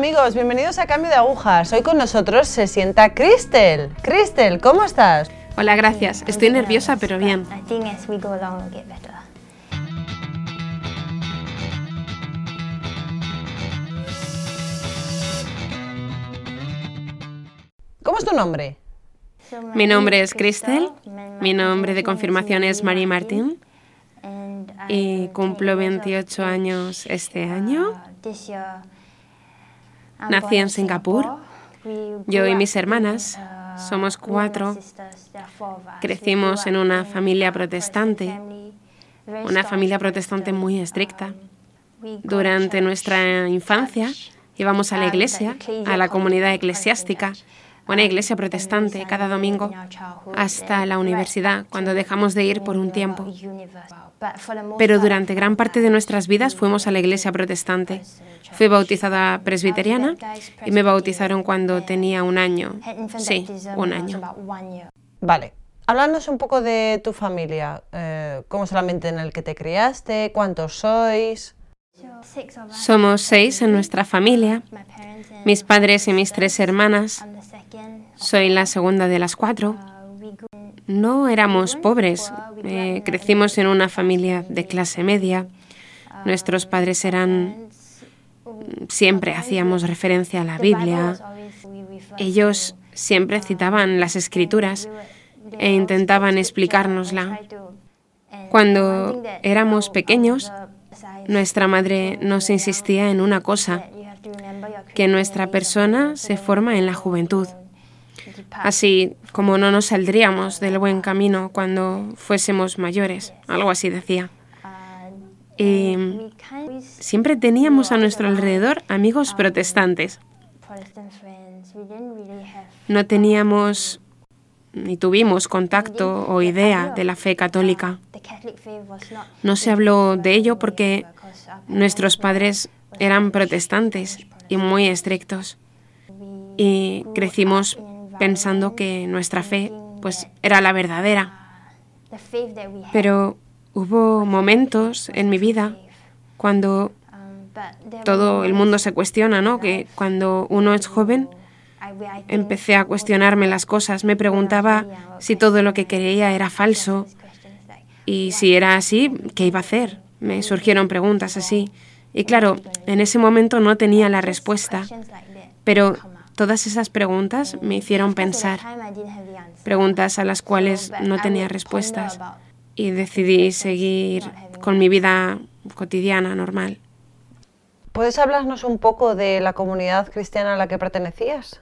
amigos? Bienvenidos a Cambio de Agujas. Hoy con nosotros se sienta Cristel. Cristel, ¿cómo estás? Hola, gracias. Estoy nerviosa, pero bien. ¿Cómo es tu nombre? Mi nombre es Cristel, mi nombre de confirmación es Marie Martín y cumplo take most of 28 age, años este año. Nací en in Singapur. Yo y mis hermanas somos cuatro. Crecimos en una familia protestante, una familia protestante muy estricta. Durante nuestra infancia íbamos a la iglesia, a la comunidad eclesiástica. Una iglesia protestante cada domingo, hasta la universidad, cuando dejamos de ir por un tiempo. Pero durante gran parte de nuestras vidas fuimos a la iglesia protestante. Fui bautizada presbiteriana y me bautizaron cuando tenía un año. Sí, un año. Vale. Háblanos un poco de tu familia. Eh, ¿Cómo es el ambiente en el que te criaste? ¿Cuántos sois? Somos seis en nuestra familia, mis padres y mis tres hermanas. Soy la segunda de las cuatro. No éramos pobres, eh, crecimos en una familia de clase media. Nuestros padres eran, siempre hacíamos referencia a la Biblia. Ellos siempre citaban las escrituras e intentaban explicárnosla. Cuando éramos pequeños, Nuestra madre nos insistía en una cosa, que nuestra persona se forma en la juventud. Así como no nos saldríamos del buen camino cuando fuésemos mayores, algo así decía. Y of siempre teníamos a nuestro alrededor amigos protestantes. Protestant friends. We didn't really have No teníamos ni tuvimos contacto o idea de la fe católica. No se habló de ello porque nuestros padres eran protestantes y muy estrictos. Y crecimos pensando que nuestra fe pues era la verdadera. Pero hubo momentos en mi vida cuando todo el mundo se cuestiona, ¿no? Que cuando uno es joven empecé a cuestionarme las cosas, me preguntaba si todo lo que creía era falso y si era así, ¿qué iba a hacer? Me surgieron preguntas así. Y claro, en ese momento no tenía la respuesta, pero todas esas preguntas me hicieron pensar, preguntas a las cuales no tenía respuestas. y decidí seguir con mi vida cotidiana, normal. ¿Puedes hablarnos un poco de la comunidad cristiana a la que pertenecías?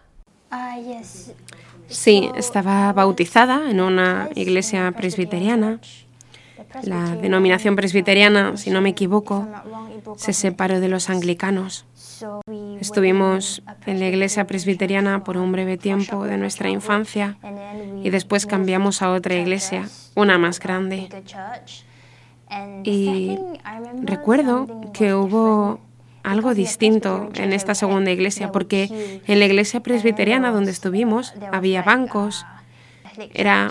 Sí, estaba bautizada en una iglesia presbiteriana. La denominación presbiteriana, si no me equivoco, se separó de los anglicanos. Estuvimos en la iglesia presbiteriana por un breve tiempo de nuestra infancia y después cambiamos a otra iglesia, una más grande. Y recuerdo que hubo algo distinto en esta segunda iglesia, porque en la iglesia presbiteriana donde estuvimos había bancos, era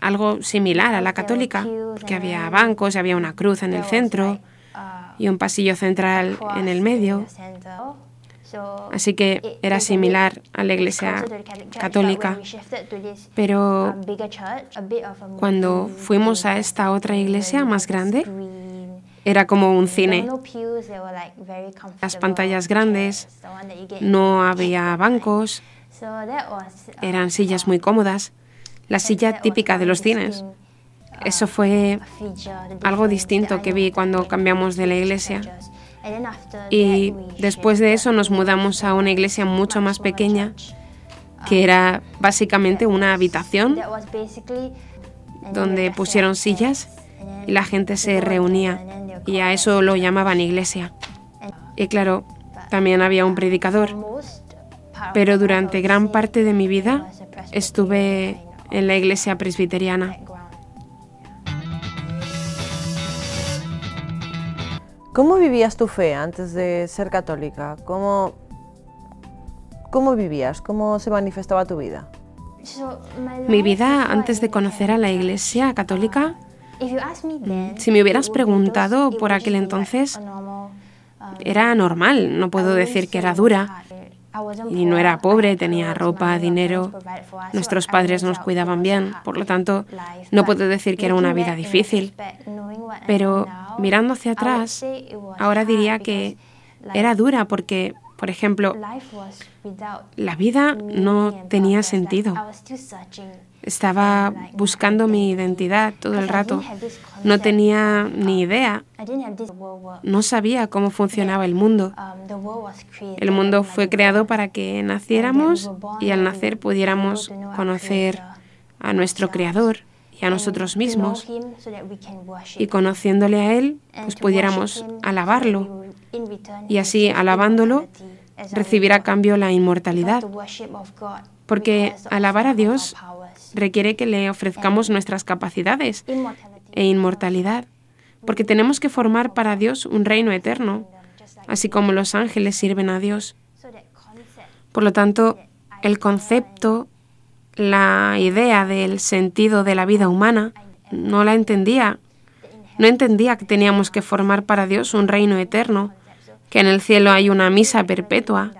algo similar a la católica, porque había bancos, había una cruz en el centro y un pasillo central en el medio. Así que era similar a la iglesia católica. Pero cuando fuimos a esta otra iglesia más grande, era como un cine. Las pantallas grandes, no había bancos, eran sillas muy cómodas, la silla típica de los cines. Eso fue algo distinto que vi cuando cambiamos de la iglesia. Y después de eso nos mudamos a una iglesia mucho más pequeña, que era básicamente una habitación donde pusieron sillas y la gente se reunía y a eso lo llamaban iglesia. Y claro, también había un predicador, pero durante gran parte de mi vida estuve en la iglesia presbiteriana. ¿Cómo vivías tu fe antes de ser católica? ¿Cómo, cómo vivías? ¿Cómo se manifestaba tu vida? Mi vida antes de conocer a la iglesia católica, si me hubieras preguntado por aquel entonces, era normal, no puedo decir que era dura. Y no era pobre, tenía ropa, dinero. Nuestros padres nos cuidaban bien, por lo tanto, no puedo decir que era una vida difícil. Pero mirando hacia atrás, ahora diría que era dura porque, por ejemplo, la vida no tenía sentido. Estaba buscando mi identidad todo el rato. No tenía ni idea. No sabía cómo funcionaba el mundo. El mundo fue creado para que naciéramos y al nacer pudiéramos conocer a nuestro Creador y a nosotros mismos. Y conociéndole a Él, pues pudiéramos alabarlo. Y así, alabándolo, recibir a cambio la inmortalidad. Porque alabar a Dios requiere que le ofrezcamos nuestras capacidades e inmortalidad, porque tenemos que formar para Dios un reino eterno, así como los ángeles sirven a Dios. Por lo tanto, el concepto, la idea del sentido de la vida humana, no la entendía. No entendía que teníamos que formar para Dios un reino eterno, que en el cielo hay una misa perpetua.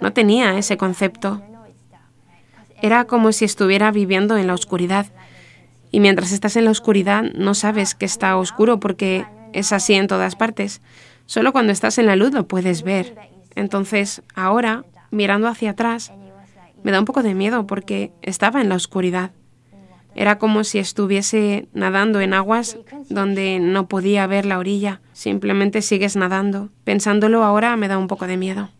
No tenía ese concepto. Era como si estuviera viviendo en la oscuridad. Y mientras estás en la oscuridad no sabes que está oscuro porque es así en todas partes. Solo cuando estás en la luz lo puedes ver. Entonces, ahora, mirando hacia atrás, me da un poco de miedo porque estaba en la oscuridad. Era como si estuviese nadando en aguas donde no podía ver la orilla. Simplemente sigues nadando. Pensándolo ahora me da un poco de miedo.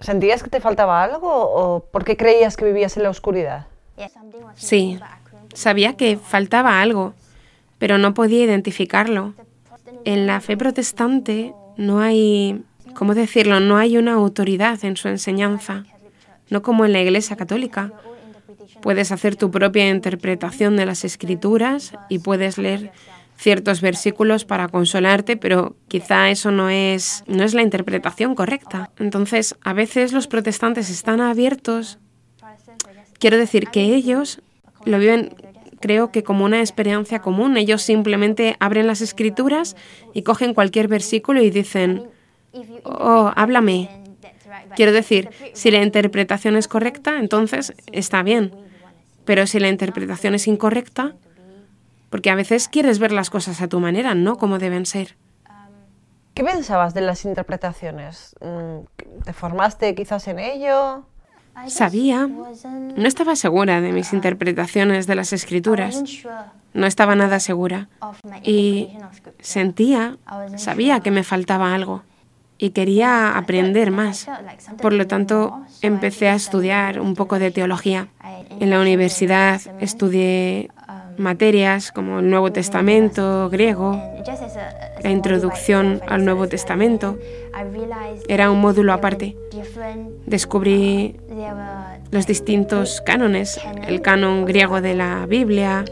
¿Sentías que te faltaba algo o por qué creías que vivías en la oscuridad? Sí, sabía que faltaba algo, pero no podía identificarlo. En la fe protestante no hay, ¿cómo decirlo? No hay una autoridad en su enseñanza, no como en la Iglesia Católica. Puedes hacer tu propia interpretación de las escrituras y puedes leer ciertos versículos para consolarte, pero quizá eso no es, no es la interpretación correcta. Entonces, a veces los protestantes están abiertos. Quiero decir que ellos lo viven, creo que como una experiencia común. Ellos simplemente abren las escrituras y cogen cualquier versículo y dicen, oh, háblame. Quiero decir, si la interpretación es correcta, entonces está bien. Pero si la interpretación es incorrecta, porque a veces quieres ver las cosas a tu manera, no como deben ser. ¿Qué pensabas de las interpretaciones? Mm, ¿Te formaste quizás en ello? Sabía, no estaba segura de mis interpretaciones de las escrituras, no estaba nada segura y sentía, sabía que me faltaba algo y quería aprender más. Por lo tanto, empecé a estudiar un poco de teología. En la universidad estudié materias como el Nuevo Testamento griego, la introducción al Nuevo Testamento. Era un módulo aparte. Descubrí los distintos cánones, el canon griego de la Biblia,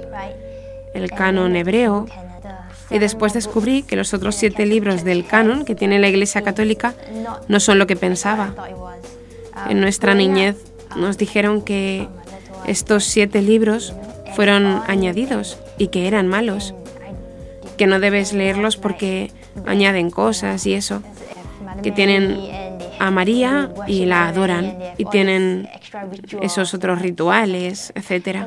el canon hebreo, y después descubrí que los otros siete libros del canon que tiene la Iglesia Católica no son lo que pensaba. En nuestra niñez nos dijeron que estos siete libros fueron añadidos y que eran malos, que no debes leerlos porque añaden cosas y eso, que tienen a María y la adoran y tienen esos otros rituales, etc.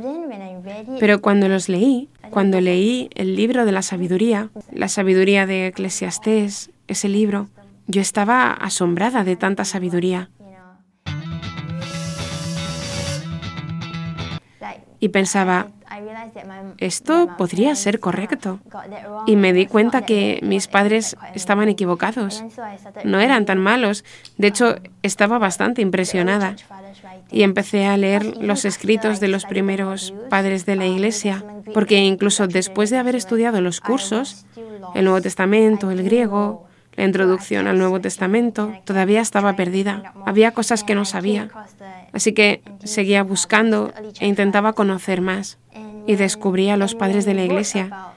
Pero cuando los leí, cuando leí el libro de la sabiduría, la sabiduría de Eclesiastés, ese libro, yo estaba asombrada de tanta sabiduría. Y pensaba, esto podría ser correcto. Y me di cuenta que mis padres estaban equivocados. No eran tan malos. De hecho, estaba bastante impresionada. Y empecé a leer los escritos de los primeros padres de la Iglesia, porque incluso después de haber estudiado los cursos, el Nuevo Testamento, el griego, la introducción al Nuevo Testamento, todavía estaba perdida. Había cosas que no sabía. Así que seguía buscando e intentaba conocer más. Y descubrí a los padres de la iglesia.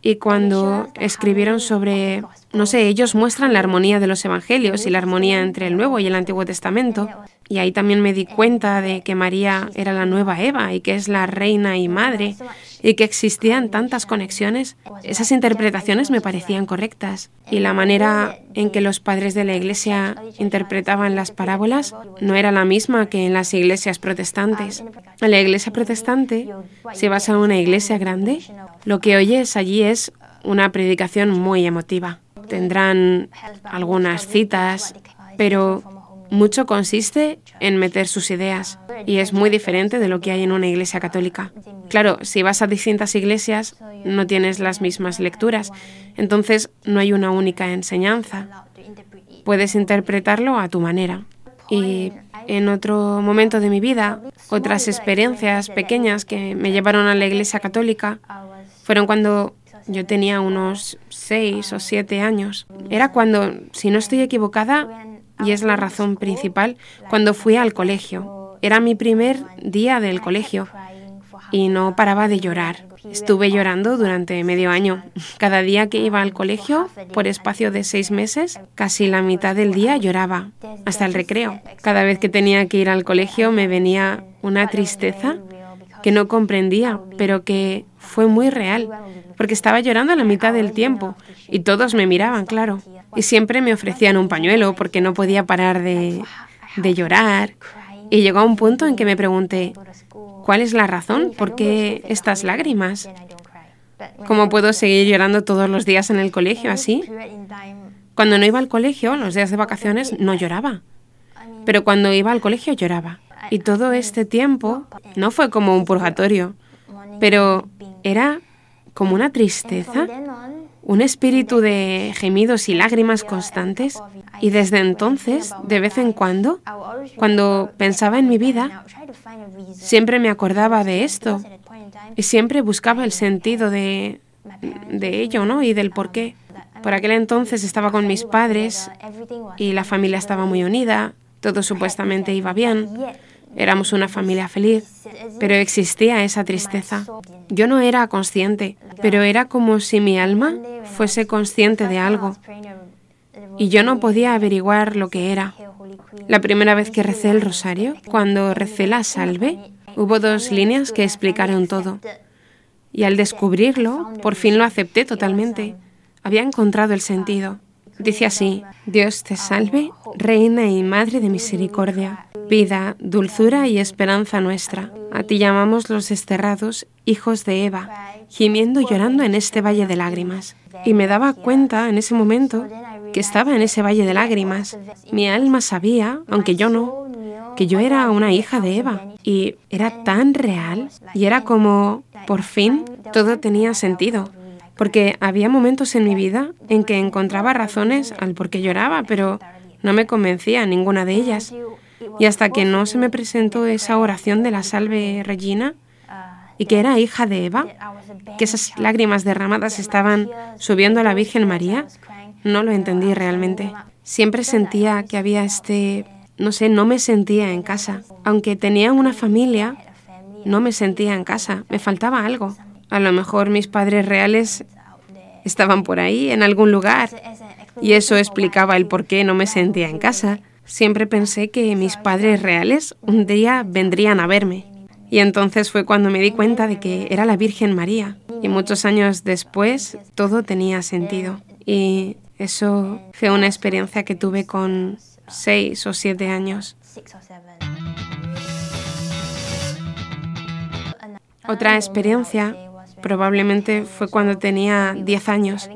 Y cuando escribieron sobre, no sé, ellos muestran la armonía de los evangelios y la armonía entre el Nuevo y el Antiguo Testamento. Y ahí también me di cuenta de que María era la nueva Eva y que es la reina y madre y que existían tantas conexiones. Esas interpretaciones me parecían correctas y la manera en que los padres de la iglesia interpretaban las parábolas no era la misma que en las iglesias protestantes. En la iglesia protestante, si vas a una iglesia grande, lo que oyes allí es una predicación muy emotiva. Tendrán algunas citas, pero mucho consiste en meter sus ideas y es muy diferente de lo que hay en una iglesia católica. Claro, si vas a distintas iglesias no tienes las mismas lecturas, entonces no hay una única enseñanza. Puedes interpretarlo a tu manera. Y en otro momento de mi vida, otras experiencias pequeñas que me llevaron a la iglesia católica fueron cuando yo tenía unos seis o siete años. Era cuando, si no estoy equivocada, y es la razón principal, cuando fui al colegio. Era mi primer día del colegio y no paraba de llorar. Estuve llorando durante medio año. Cada día que iba al colegio, por espacio de seis meses, casi la mitad del día lloraba, hasta el recreo. Cada vez que tenía que ir al colegio me venía una tristeza que no comprendía, pero que fue muy real, porque estaba llorando a la mitad del tiempo y todos me miraban, claro y siempre me ofrecían un pañuelo porque no podía parar de, de llorar. Y llegó a un punto en que me pregunté, ¿cuál es la razón? ¿Por qué estas lágrimas? ¿Cómo puedo seguir llorando todos los días en el colegio así? Cuando no iba al colegio, los días de vacaciones, no lloraba. Pero cuando iba al colegio lloraba. Y todo este tiempo no fue como un purgatorio, pero era como una tristeza un espíritu de gemidos y lágrimas constantes y desde entonces, de vez en cuando, cuando pensaba en mi vida, siempre me acordaba de esto y siempre buscaba el sentido de, de ello ¿no? y del por qué. Por aquel entonces estaba con mis padres y la familia estaba muy unida, todo supuestamente iba bien. Éramos una familia feliz, pero existía esa tristeza. Yo no era consciente, pero era como si mi alma fuese consciente de algo y yo no podía averiguar lo que era. La primera vez que recé el rosario, cuando recé la salve, hubo dos líneas que explicaron todo. Y al descubrirlo, por fin lo acepté totalmente. Había encontrado el sentido. Dice así, Dios te salve, Reina y Madre de Misericordia, vida, dulzura y esperanza nuestra. A ti llamamos los desterrados, hijos de Eva, gimiendo y llorando en este valle de lágrimas. Y me daba cuenta en ese momento que estaba en ese valle de lágrimas. Mi alma sabía, aunque yo no, que yo era una hija de Eva. Y era tan real y era como, por fin, todo tenía sentido porque había momentos en mi vida en que encontraba razones al por qué lloraba, pero no me convencía ninguna de ellas. Y hasta que no se me presentó esa oración de la salve Regina, y que era hija de Eva, que esas lágrimas derramadas estaban subiendo a la Virgen María, no lo entendí realmente. Siempre sentía que había este, no sé, no me sentía en casa. Aunque tenía una familia, no me sentía en casa, me faltaba algo. A lo mejor mis padres reales estaban por ahí, en algún lugar, y eso explicaba el por qué no me sentía en casa. Siempre pensé que mis padres reales un día vendrían a verme. Y entonces fue cuando me di cuenta de que era la Virgen María. Y muchos años después todo tenía sentido. Y eso fue una experiencia que tuve con seis o siete años. Otra experiencia probablemente fue cuando tenía 10 años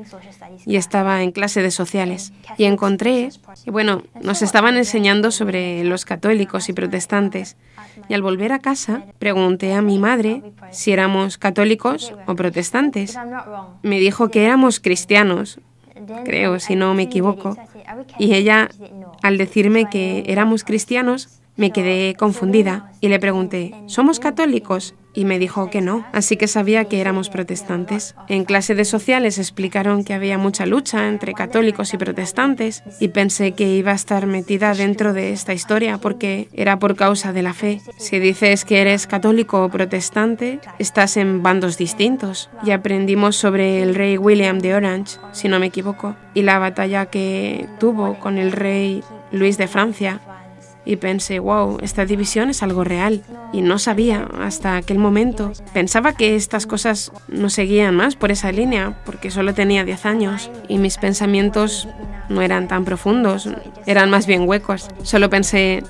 y estaba en clase de sociales. Y encontré, y bueno, nos estaban enseñando sobre los católicos y protestantes. Y al volver a casa, pregunté a mi madre si éramos católicos o protestantes. Me dijo que éramos cristianos, creo, si no me equivoco. Y ella, al decirme que éramos cristianos, me quedé confundida y le pregunté, ¿somos católicos? y me dijo que no, así que sabía que éramos protestantes. En clase de sociales explicaron que había mucha lucha entre católicos y protestantes y pensé que iba a estar metida dentro de esta historia porque era por causa de la fe. Si dices que eres católico o protestante, estás en bandos distintos. Y aprendimos sobre el rey William de Orange, si no me equivoco, y la batalla que tuvo con el rey Luis de Francia y pensé, wow, esta división es algo real. Y no sabía hasta aquel momento. Pensaba que estas cosas no seguían más por esa línea, porque solo tenía 10 años y mis pensamientos no eran tan profundos, eran más bien huecos. Solo pensé,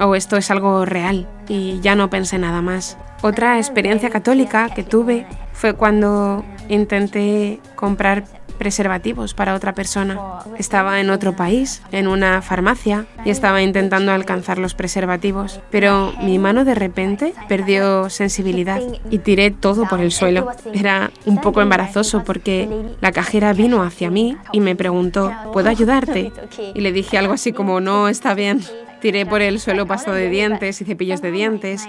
oh, esto es algo real y ya no pensé nada más. Otra experiencia católica que tuve fue cuando intenté comprar preservativos para otra persona. Estaba en otro país, en una farmacia, y estaba intentando alcanzar los preservativos, pero mi mano de repente perdió sensibilidad y tiré todo por el suelo. Era un poco embarazoso porque la cajera vino hacia mí y me preguntó, ¿puedo ayudarte? Y le dije algo así como, no, está bien. Tiré por el suelo pasta de dientes y cepillos de dientes.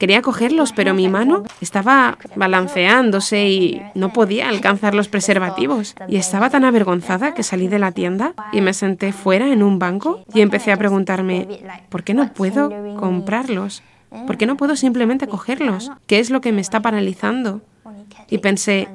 Quería cogerlos, pero mi mano estaba balanceándose y no podía alcanzar los preservativos. Y estaba tan avergonzada que salí de la tienda y me senté fuera en un banco y empecé a preguntarme, ¿por qué no puedo comprarlos? ¿Por qué no puedo simplemente cogerlos? ¿Qué es lo que me está paralizando? Y pensé,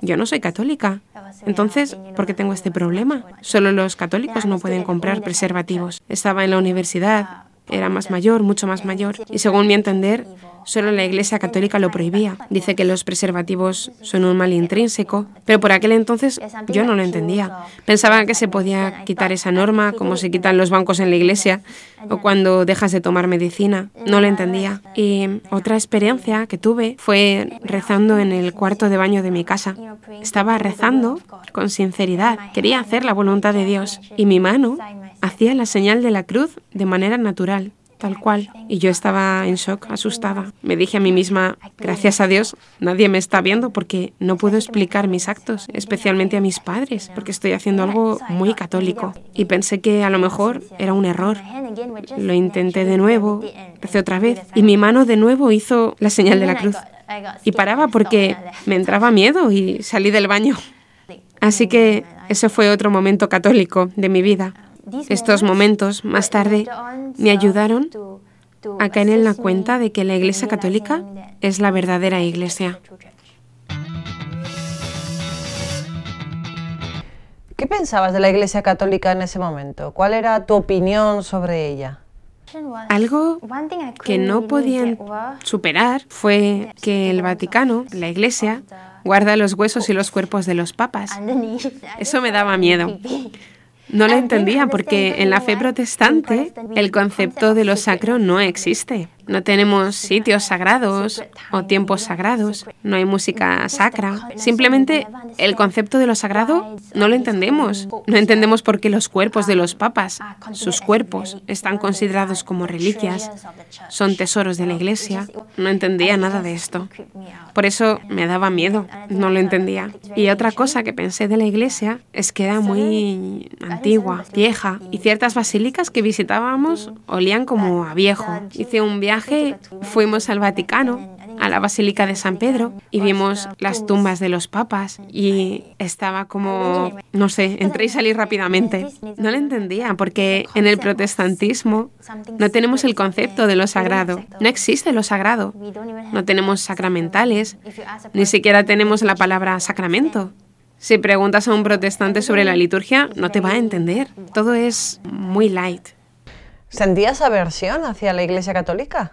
yo no soy católica. Entonces, ¿por qué tengo este problema? Solo los católicos no pueden comprar preservativos. Estaba en la universidad, era más mayor, mucho más mayor, y según mi entender, solo la Iglesia Católica lo prohibía. Dice que los preservativos son un mal intrínseco, pero por aquel entonces yo no lo entendía. Pensaba que se podía quitar esa norma, como se quitan los bancos en la iglesia, o cuando dejas de tomar medicina. No lo entendía. Y otra experiencia que tuve fue rezando en el cuarto de baño de mi casa. Estaba rezando con sinceridad. Quería hacer la voluntad de Dios, y mi mano hacía la señal de la cruz de manera natural tal cual. Y yo estaba en shock, asustada. Me dije a mí misma, gracias a Dios, nadie me está viendo porque no puedo explicar mis actos, especialmente a mis padres, porque estoy haciendo algo muy católico. Y pensé que a lo mejor era un error. Lo intenté de nuevo, empecé otra vez, y mi mano de nuevo hizo la señal de la cruz. Y paraba porque me entraba miedo y salí del baño. Así que ese fue otro momento católico de mi vida. Estos momentos, más tarde, me ayudaron a caer en la cuenta de que la Iglesia Católica es la verdadera Iglesia. ¿Qué pensabas de la Iglesia Católica en ese momento? ¿Cuál era tu opinión sobre ella? Algo que no podían superar fue que el Vaticano, la Iglesia, guarda los huesos y los cuerpos de los papas. Eso me daba miedo. No lo entendía porque en la fe protestante el concepto de lo sacro no existe. No tenemos sitios sagrados o tiempos sagrados, no hay música sacra. Simplemente el concepto de lo sagrado no lo entendemos. No entendemos por qué los cuerpos de los papas, sus cuerpos, están considerados como reliquias, son tesoros de la iglesia. No entendía nada de esto. Por eso me daba miedo, no lo entendía. Y otra cosa que pensé de la iglesia es que era muy antigua, vieja, y ciertas basílicas que visitábamos olían como a viejo. Hice un viaje fuimos al Vaticano, a la Basílica de San Pedro, y vimos las tumbas de los papas y estaba como, no sé, entré y salí rápidamente. No lo entendía porque en el protestantismo no tenemos el concepto de lo sagrado. No existe lo sagrado. No tenemos sacramentales, ni siquiera tenemos la palabra sacramento. Si preguntas a un protestante sobre la liturgia, no te va a entender. Todo es muy light. ¿Sentías aversión hacia la Iglesia Católica?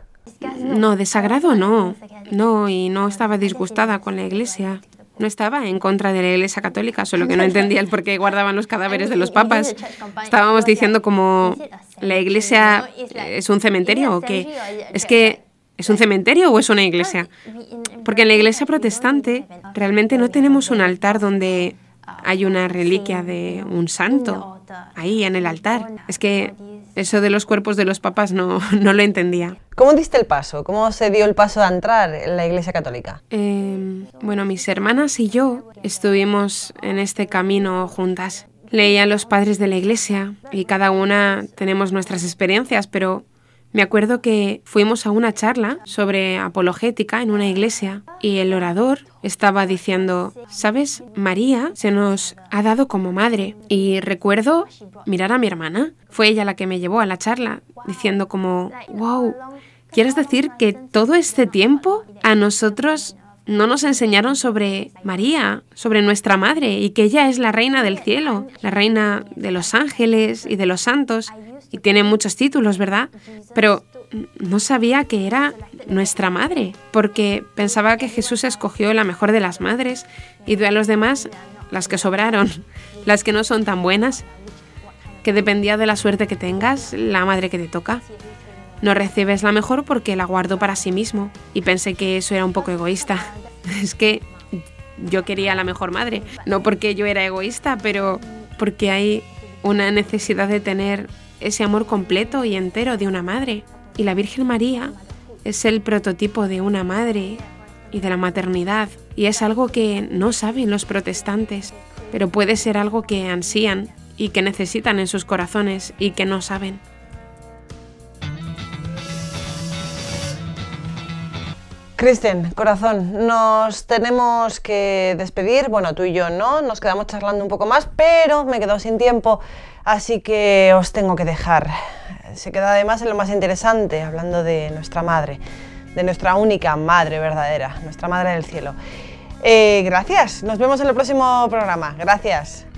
No, desagrado no. No, y no estaba disgustada con la Iglesia. No estaba en contra de la Iglesia Católica, solo que no entendía el por qué guardaban los cadáveres de los papas. Estábamos diciendo como la Iglesia es un cementerio o qué. Es que ¿Es un cementerio o es una iglesia? Porque en la iglesia protestante realmente no tenemos un altar donde hay una reliquia de un santo ahí en el altar. Es que eso de los cuerpos de los papas no, no lo entendía. ¿Cómo diste el paso? ¿Cómo se dio el paso de entrar en la Iglesia Católica? Eh, bueno, mis hermanas y yo estuvimos en este camino juntas. Leía los padres de la Iglesia y cada una tenemos nuestras experiencias, pero me acuerdo que fuimos a una charla sobre apologética en una iglesia y el orador estaba diciendo, ¿sabes? María se nos ha dado como madre. Y recuerdo mirar a mi hermana. Fue ella la que me llevó a la charla, diciendo como, wow, ¿quieres decir que todo este tiempo a nosotros no nos enseñaron sobre María, sobre nuestra madre, y que ella es la reina del cielo, la reina de los ángeles y de los santos, y tiene muchos títulos, ¿verdad? Pero no sabía que era nuestra madre, porque pensaba que Jesús escogió la mejor de las madres y dio a los demás las que sobraron, las que no son tan buenas, que dependía de la suerte que tengas, la madre que te toca. No recibes la mejor porque la guardo para sí mismo y pensé que eso era un poco egoísta. Es que yo quería la mejor madre, no porque yo era egoísta, pero porque hay una necesidad de tener ese amor completo y entero de una madre. Y la Virgen María es el prototipo de una madre y de la maternidad. Y es algo que no saben los protestantes, pero puede ser algo que ansían y que necesitan en sus corazones y que no saben. Kristen, corazón, nos tenemos que despedir. Bueno, tú y yo no, nos quedamos charlando un poco más, pero me quedo sin tiempo, así que os tengo que dejar. Se queda además en lo más interesante, hablando de nuestra madre, de nuestra única madre verdadera, nuestra madre del cielo. Eh, gracias, nos vemos en el próximo programa. Gracias.